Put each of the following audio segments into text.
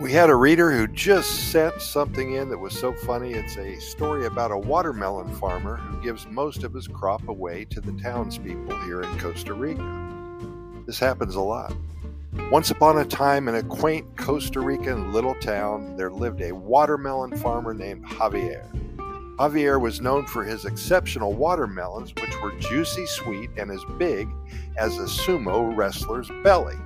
We had a reader who just sent something in that was so funny. It's a story about a watermelon farmer who gives most of his crop away to the townspeople here in Costa Rica. This happens a lot. Once upon a time, in a quaint Costa Rican little town, there lived a watermelon farmer named Javier. Javier was known for his exceptional watermelons, which were juicy sweet and as big as a sumo wrestler's belly.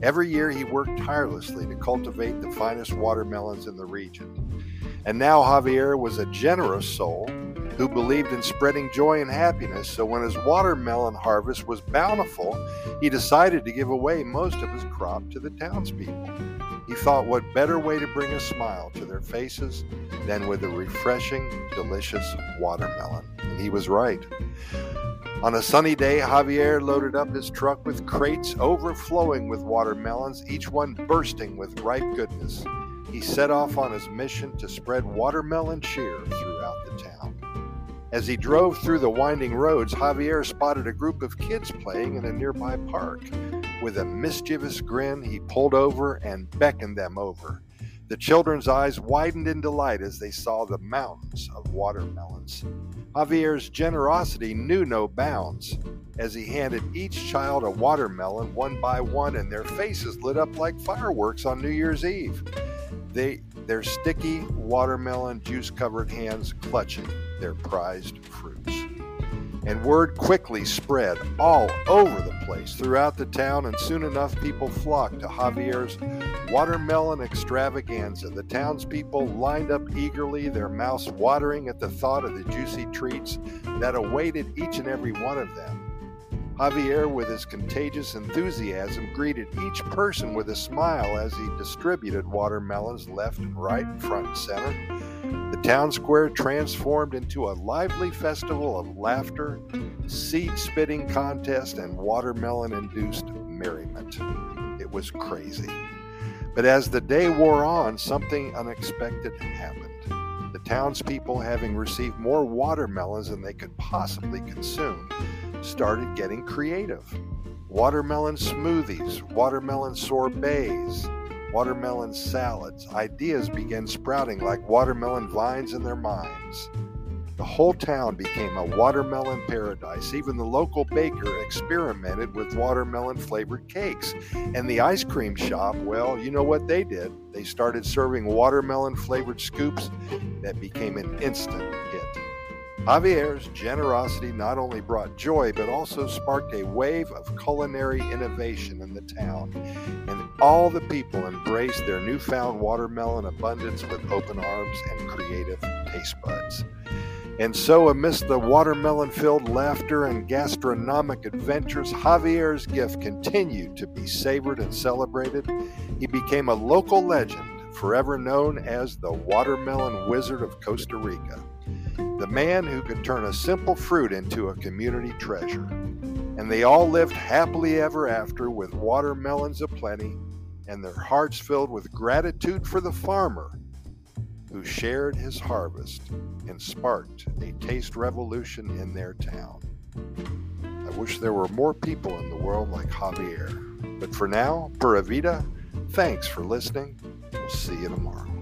Every year he worked tirelessly to cultivate the finest watermelons in the region. And now Javier was a generous soul who believed in spreading joy and happiness, so when his watermelon harvest was bountiful, he decided to give away most of his crop to the townspeople. He thought what better way to bring a smile to their faces than with a refreshing, delicious watermelon. And he was right. On a sunny day, Javier loaded up his truck with crates overflowing with watermelons, each one bursting with ripe goodness. He set off on his mission to spread watermelon cheer throughout the town. As he drove through the winding roads, Javier spotted a group of kids playing in a nearby park. With a mischievous grin, he pulled over and beckoned them over. The children's eyes widened in delight as they saw the mountains of watermelons. Javier's generosity knew no bounds as he handed each child a watermelon one by one, and their faces lit up like fireworks on New Year's Eve. They, their sticky watermelon juice covered hands clutching their prized fruits and word quickly spread all over the place throughout the town, and soon enough people flocked to Javier's watermelon extravaganza. The townspeople lined up eagerly, their mouths watering at the thought of the juicy treats that awaited each and every one of them. Javier, with his contagious enthusiasm, greeted each person with a smile as he distributed watermelons left and right, front and center. The town square transformed into a lively festival of laughter, seed spitting contest, and watermelon induced merriment. It was crazy. But as the day wore on, something unexpected happened. The townspeople, having received more watermelons than they could possibly consume, started getting creative. Watermelon smoothies, watermelon sorbets, watermelon salads. Ideas began sprouting like watermelon vines in their minds. The whole town became a watermelon paradise. Even the local baker experimented with watermelon flavored cakes. And the ice cream shop, well, you know what they did? They started serving watermelon flavored scoops that became an instant. Javier's generosity not only brought joy, but also sparked a wave of culinary innovation in the town, and all the people embraced their newfound watermelon abundance with open arms and creative taste buds. And so, amidst the watermelon filled laughter and gastronomic adventures, Javier's gift continued to be savored and celebrated. He became a local legend, forever known as the Watermelon Wizard of Costa Rica, the man who could turn a simple fruit into a community treasure. And they all lived happily ever after with watermelons aplenty and their hearts filled with gratitude for the farmer who shared his harvest and sparked a taste revolution in their town. I wish there were more people in the world like Javier. But for now, Pura Vida, thanks for listening. We'll see you tomorrow.